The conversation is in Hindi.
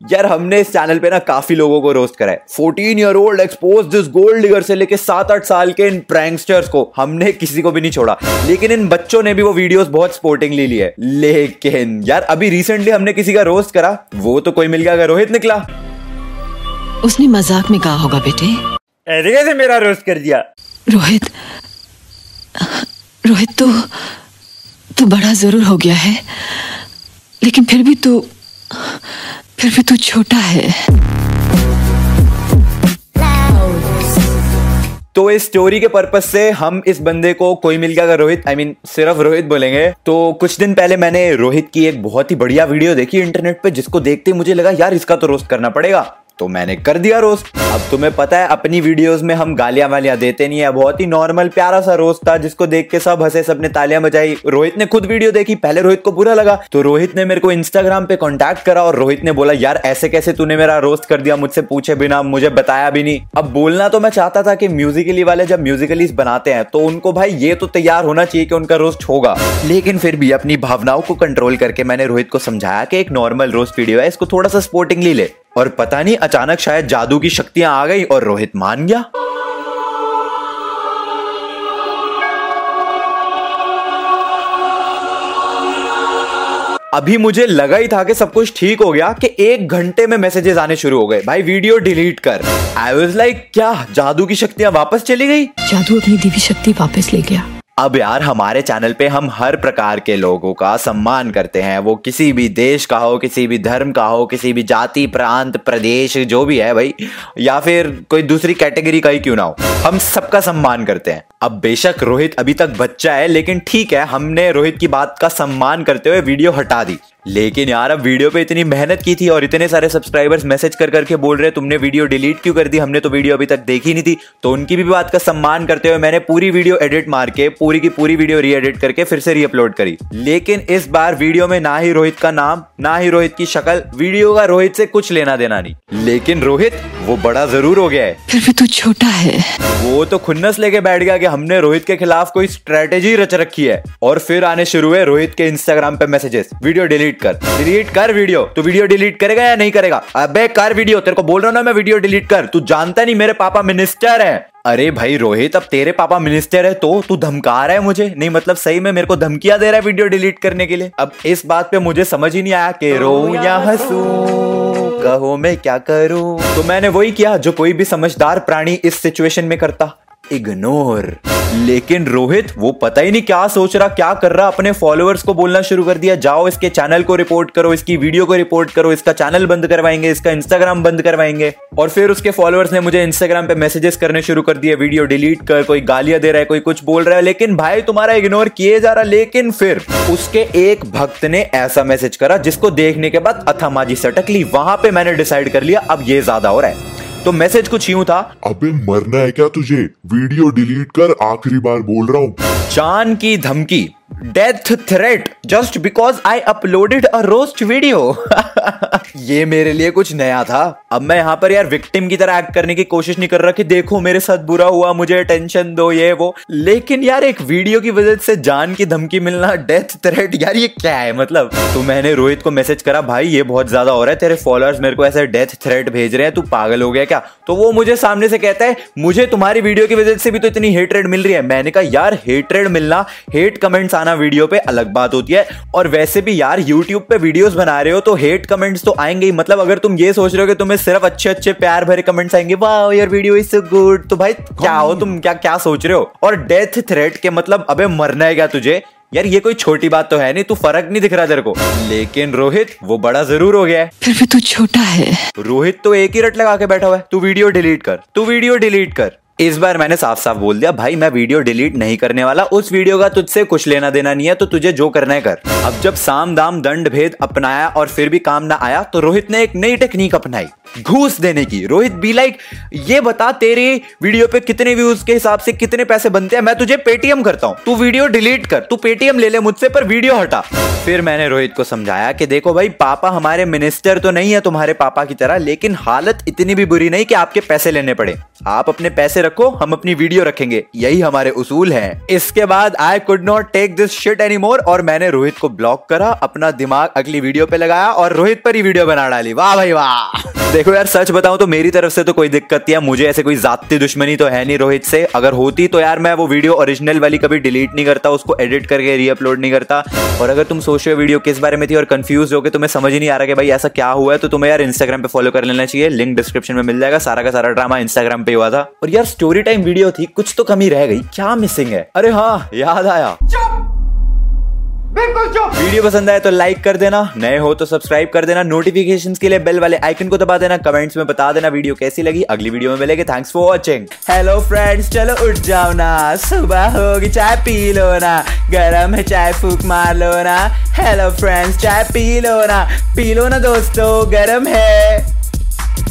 यार हमने इस चैनल पे ना काफ़ी लोगों को रोस्ट करा है। Fourteen year old expose this gold digger से लेके सात आठ साल के इन प्रैंकस्टर्स को हमने किसी को भी नहीं छोड़ा। लेकिन इन बच्चों ने भी वो वीडियोस बहुत स्पोर्टिंगली लिए लेकिन यार अभी रिसेंटली हमने किसी का रोस्ट करा वो तो कोई मिल गया अगर रोहित निकला। उसने मज़ाक में कहा होगा बेटे। ऐसे कैसे मेरा रोस्ट कर दिया। रोहित रोहित तो तू बड़ा ज़रूर हो गया है। लेकिन फिर भी तू फिर भी तू छोटा है। तो इस स्टोरी के पर्पज से हम इस बंदे को कोई मिल गया अगर Rohit? I I mean mean, सिर्फ़ रोहित बोलेंगे। तो कुछ दिन पहले मैंने रोहित की एक बहुत ही बढ़िया वीडियो देखी इंटरनेट पे जिसको देखते ही मुझे लगा यार इसका तो रोस्ट करना पड़ेगा। तो मैंने कर दिया रोस्ट अब तुम्हें पता है, अपनी वीडियोस में हम गालियाँ वालियाँ देते नहीं है। बहुत ही नॉर्मल प्यारा सा रोस्ट था, जिसको देख के सब हंसे, सबने तालियाँ बजाई। रोहित ने खुद वीडियो देखी, पहले रोहित को बुरा लगा। तो रोहित ने मेरे को इंस्टाग्राम पे कॉन्टेक्ट करा और रोहित ने बोला, यार, ऐसे कैसे तूने मेरा रोस्ट कर दिया? मुझसे पूछे बिना, मुझे बताया भी नहीं। अब बोलना तो मैं चाहता था कि म्यूजिकली वाले जब म्यूजिकली बनाते हैं तो उनको भाई ये तो तैयार होना चाहिए कि उनका रोस्ट होगा। लेकिन फिर भी अपनी भावनाओं को कंट्रोल करके मैंने रोहित को समझाया कि एक नॉर्मल रोस्ट वीडियो है, इसको थोड़ा सा स्पोर्टिंगली ले। और पता नहीं, अचानक शायद जादू की शक्तियाँ आ गई और रोहित मान गया। अभी मुझे लगा ही था कि सब कुछ ठीक हो गया, कि एक घंटे में मैसेजेस आने शुरू हो गए। भाई वीडियो डिलीट कर। आई वॉज़ लाइक क्या जादू की शक्तियाँ वापस चली गई? जादू अपनी दिव्य शक्ति वापस ले गया। अब यार, हमारे चैनल पे हम हर प्रकार के लोगों का सम्मान करते हैं। वो किसी भी देश का हो, किसी भी धर्म का हो, किसी भी जाति, प्रांत, प्रदेश, जो भी है भाई, या फिर कोई दूसरी कैटेगरी का ही क्यों ना हो। हम सबका सम्मान करते हैं। अब बेशक रोहित अभी तक बच्चा है, लेकिन ठीक है, हमने रोहित की बात का सम्मान करते हुए वीडियो हटा दी। लेकिन यार अब वीडियो पे इतनी मेहनत की थी और इतने सारे सब्सक्राइबर्स मैसेज कर करके बोल रहे तुमने वीडियो डिलीट क्यों कर दी? हमने तो वीडियो अभी तक देखी नहीं थी। तो उनकी भी बात का सम्मान करते हुए मैंने पूरी वीडियो एडिट मार के पूरी की पूरी वीडियो री एडिट करके फिर से रीअपलोड करी। लेकिन इस बार वीडियो में ना ही रोहित का नाम ना ही रोहित की शक्ल वीडियो का रोहित से कुछ लेना देना नहीं। लेकिन रोहित वो बड़ा ज़रूर हो गया है। फिर भी तू छोटा है। वो तो खुन्नस लेके बैठ गया कि हमने रोहित के खिलाफ कोई स्ट्रेटेजी रच रखी है। और फिर आने शुरू हुए रोहित के इंस्टाग्राम पे मैसेजेस वीडियो डिलीट कर। डिलीट कर वीडियो। तू वीडियो डिलीट करेगा या नहीं करेगा? अबे, कर वीडियो। तेरे को बोल रहा हूँ ना मैं वीडियो डिलीट कर। तू जानता नहीं मेरे पापा मिनिस्टर है। अरे भाई रोहित, अब तेरे पापा मिनिस्टर है तो तू धमका रहा है मुझे? नहीं मतलब सही में मेरे को धमकिया दे रहा है वीडियो डिलीट करने के लिए। अब इस बात पे मुझे समझ ही नहीं आया कि रो या हंसू। कहो मैं क्या करूँ? तो मैंने वही किया जो कोई भी समझदार प्राणी इस सिचुएशन में करता। इग्नोर। लेकिन रोहित, वो पता ही नहीं क्या सोच रहा, क्या कर रहा, अपने फॉलोअर्स को बोलना शुरू कर दिया। जाओ इसके चैनल को रिपोर्ट करो, इसकी वीडियो को रिपोर्ट करो, इसका चैनल बंद करवाएँगे, इसका इंस्टाग्राम बंद करवाएँगे। और फिर उसके फॉलोअर्स ने मुझे इंस्टाग्राम पे मैसेजेस करने शुरू कर दिए वीडियो डिलीट कर, कोई गालियाँ दे रहा है, कोई कुछ बोल रहा है। लेकिन भाई, तुम्हारा इग्नोर किए जा रहा, लेकिन फिर उसके एक भक्त ने ऐसा मैसेज करा, जिसको देखने के बाद अथामाजी सटक ली वहाँ पे मैंने डिसाइड कर लिया, अब ये ज़्यादा हो रहा है। तो मैसेज कुछ यूँ था अबे मरना है क्या तुझे? वीडियो डिलीट कर आखिरी बार बोल रहा हूँ। चाँद की धमकी। Death threat just because I uploaded a roast video ये मेरे लिए कुछ नया था। अब मैं यहाँ पर यार विक्टिम की तरह एक्ट करने की कोशिश नहीं कर रहा कि देखो मेरे साथ बुरा हुआ, मुझे टेंशन दो, ये, वो। लेकिन यार एक वीडियो की वजह से जान की धमकी मिलना डेथ थ्रेट यार ये क्या है मतलब? तो मैंने रोहित को मैसेज करा, भाई, ये बहुत ज़्यादा हो रहा है, तेरे फॉलोअर्स मेरे को ऐसे डेथ थ्रेट भेज रहे हैं, तू पागल हो गया क्या? तो वो मुझे सामने से कहता है, मुझे तुम्हारी वीडियो की वजह से भी तो इतनी हेटरेड मिल रही है। मैंने कहा, यार हेटरेड मिलना हेट कमेंट्स आना वीडियो पे अलग बात होती है। और वैसे भी यार यूट्यूब पे वीडियोस बना रहे हो तो हेट कमेंट्स तो आएँगे ही। मतलब अगर तुम ये सोच रहे हो कि तुम्हें सिर्फ़ अच्छे अच्छे प्यार भरे कमेंट्स आएँगे वाह यार वीडियो इज़ सो गुड तो भाई क्या हो तुम क्या क्या सोच रहे हो? और डेथ थ्रेट के मतलब अबे मरना है क्या तुझे? यार ये कोई छोटी बात तो है नहीं तू फ़र्क नहीं दिख रहा तेरे को। लेकिन रोहित वो बड़ा ज़रूर हो गया है। फिर भी तू छोटा है। रोहित तो एक ही रट लगा के बैठा हुआ है। तू वीडियो डिलीट कर तू वीडियो डिलीट कर। इस बार मैंने साफ़ साफ़ बोल दिया, भाई, मैं वीडियो डिलीट नहीं करने वाला, उस वीडियो का तुझसे कुछ लेना देना नहीं है तो तुझे जो करना है कर। अब जब साम दाम दंड भेद अपनाया और फिर भी काम ना आया तो रोहित ने एक नई टेक्निक अपनाई। घूस देने की। रोहित बी लाइक ये बता तेरे वीडियो पे कितने व्यूज़ के हिसाब से कितने पैसे बनते हैं? मैं तुझे पेटीएम करता हूँ। तू वीडियो डिलीट कर। तू पेटीएम ले ले मुझसे, पर वीडियो हटा। फिर मैंने रोहित को समझाया कि देखो भाई, पापा हमारे मिनिस्टर तो नहीं है तुम्हारे पापा की तरह, लेकिन हालत इतनी भी बुरी नहीं कि आपके पैसे लेने पड़े। आप अपने पैसे रखो, हम अपनी वीडियो रखेंगे। यही हमारे उसूल है। इसके बाद I could not take this shit any more और मैंने रोहित को ब्लॉक करा, अपना दिमाग अगली वीडियो पे लगाया, और रोहित पर ही वीडियो बना डाली। वाह भाई, वाह। देखो यार, सच बताऊँ तो मेरी तरफ़ से तो कोई दिक्कत है मुझे ऐसे कोई जाती दुश्मनी तो है नहीं रोहित से। अगर होती तो यार मैं वो वीडियो ओरिजिनल वाली कभी डिलीट नहीं करता, उसको एडिट करके रीअपलोड नहीं करता। और अगर तुम सोच रहे हो वीडियो किस बारे में थी और कंफ्यूज हो गए, तुम्हें समझ ही नहीं आ रहा कि भाई ऐसा क्या हुआ है तो तुम्हें यार इंस्टाग्राम पे फॉलो कर लेना चाहिए। लिंक डिस्क्रिप्शन में मिल जाएगा। सारा का सारा ड्रामा इंस्टाग्राम पे हुआ था। और यार स्टोरी टाइम वीडियो थी, कुछ तो कमी रह गई। क्या मिसिंग है? अरे हाँ याद आया। बिल्कुल चुप वीडियो पसंद आए तो लाइक कर देना। नए हो तो सब्सक्राइब कर देना। नोटिफिकेशन के लिए बेल वाले आइकन को दबा देना। कमेंट्स में बता देना वीडियो कैसी लगी। अगली वीडियो में मिलेगी। Thanks for watching hello friends चलो उठ जाओ ना। सुबह होगी, चाय पी लो ना। गरम है, चाय फूक मार लो ना। हेलो फ्रेंड्स चाय पी लो ना। पी लो ना दोस्तों, गरम है।